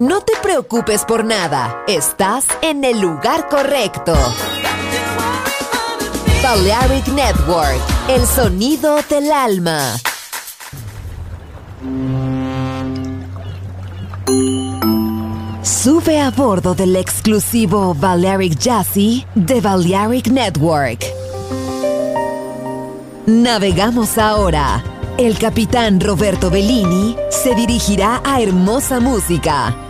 No te preocupes por nada, estás en el lugar correcto. Balearic Network, el sonido del alma. Sube a bordo del exclusivo Balearic Jazzy de Balearic Network. Navegamos ahora. El capitán Roberto Bellini se dirigirá a hermosa música.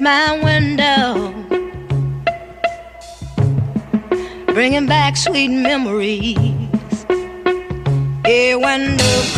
my window, bringing back sweet memories. Yeah, window.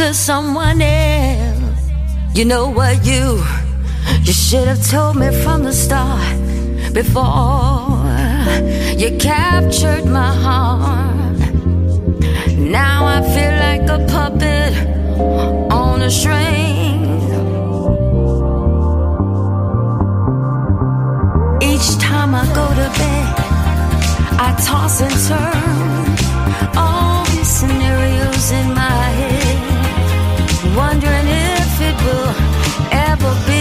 To someone else. You know what you you should have told me from the start before you captured my heart. Now I feel like a puppet on a string. Each time I go to bed, I toss and turn all these scenarios in my will ever be.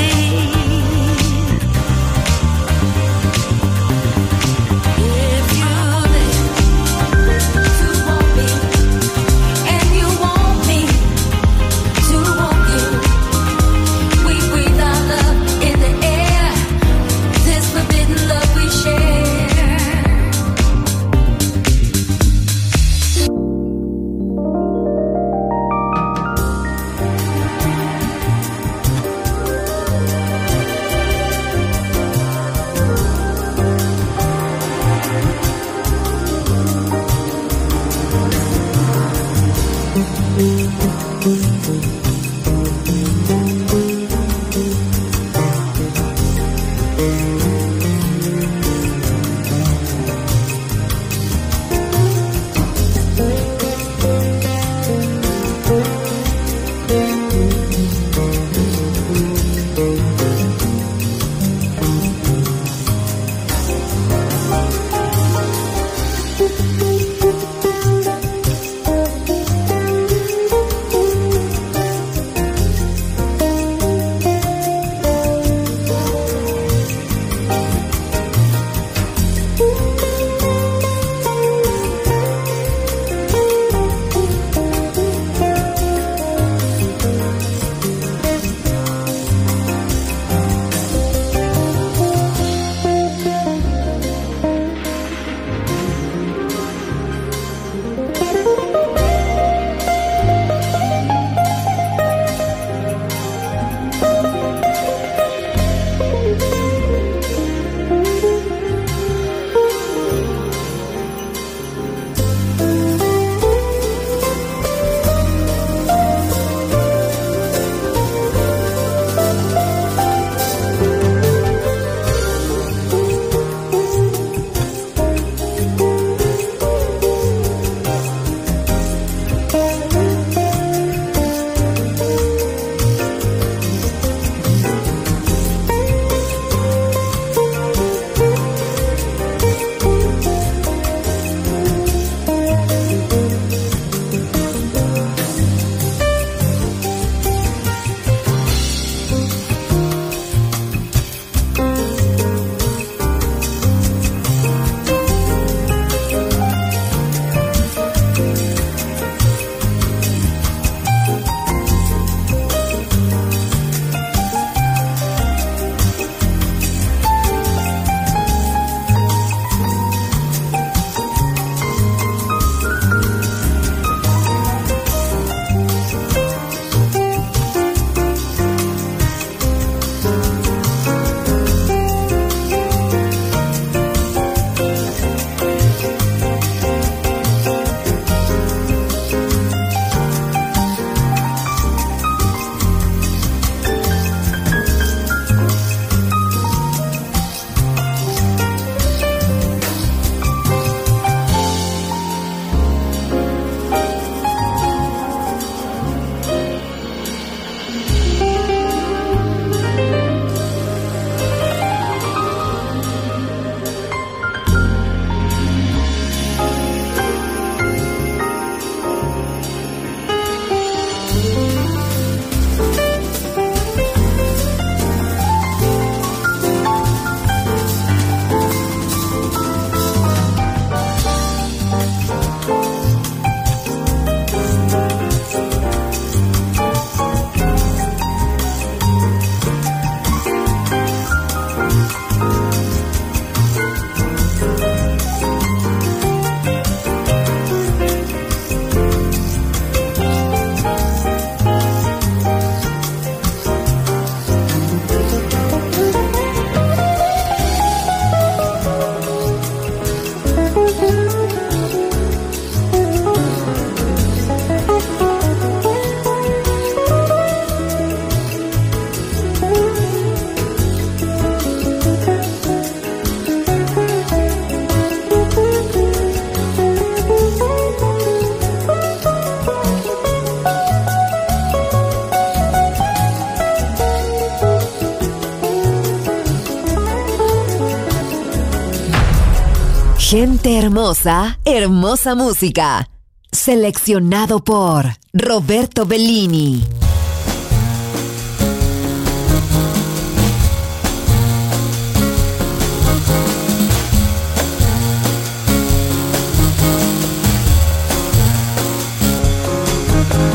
Gente hermosa, hermosa música. Seleccionado por Roberto Bellini.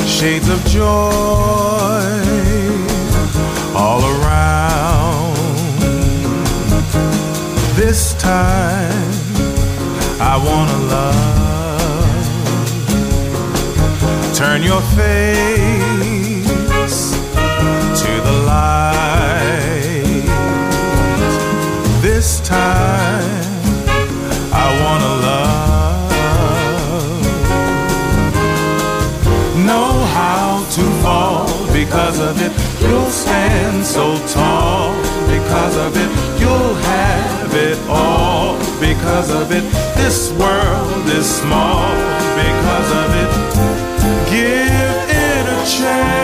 Shades of joy all around. This time I wanna love. Turn your face to the light. This time I wanna love. Know how to fall because of it. You'll stand so tall because of it. You'll have it all because of it. This world is small because of it. Give it a chance.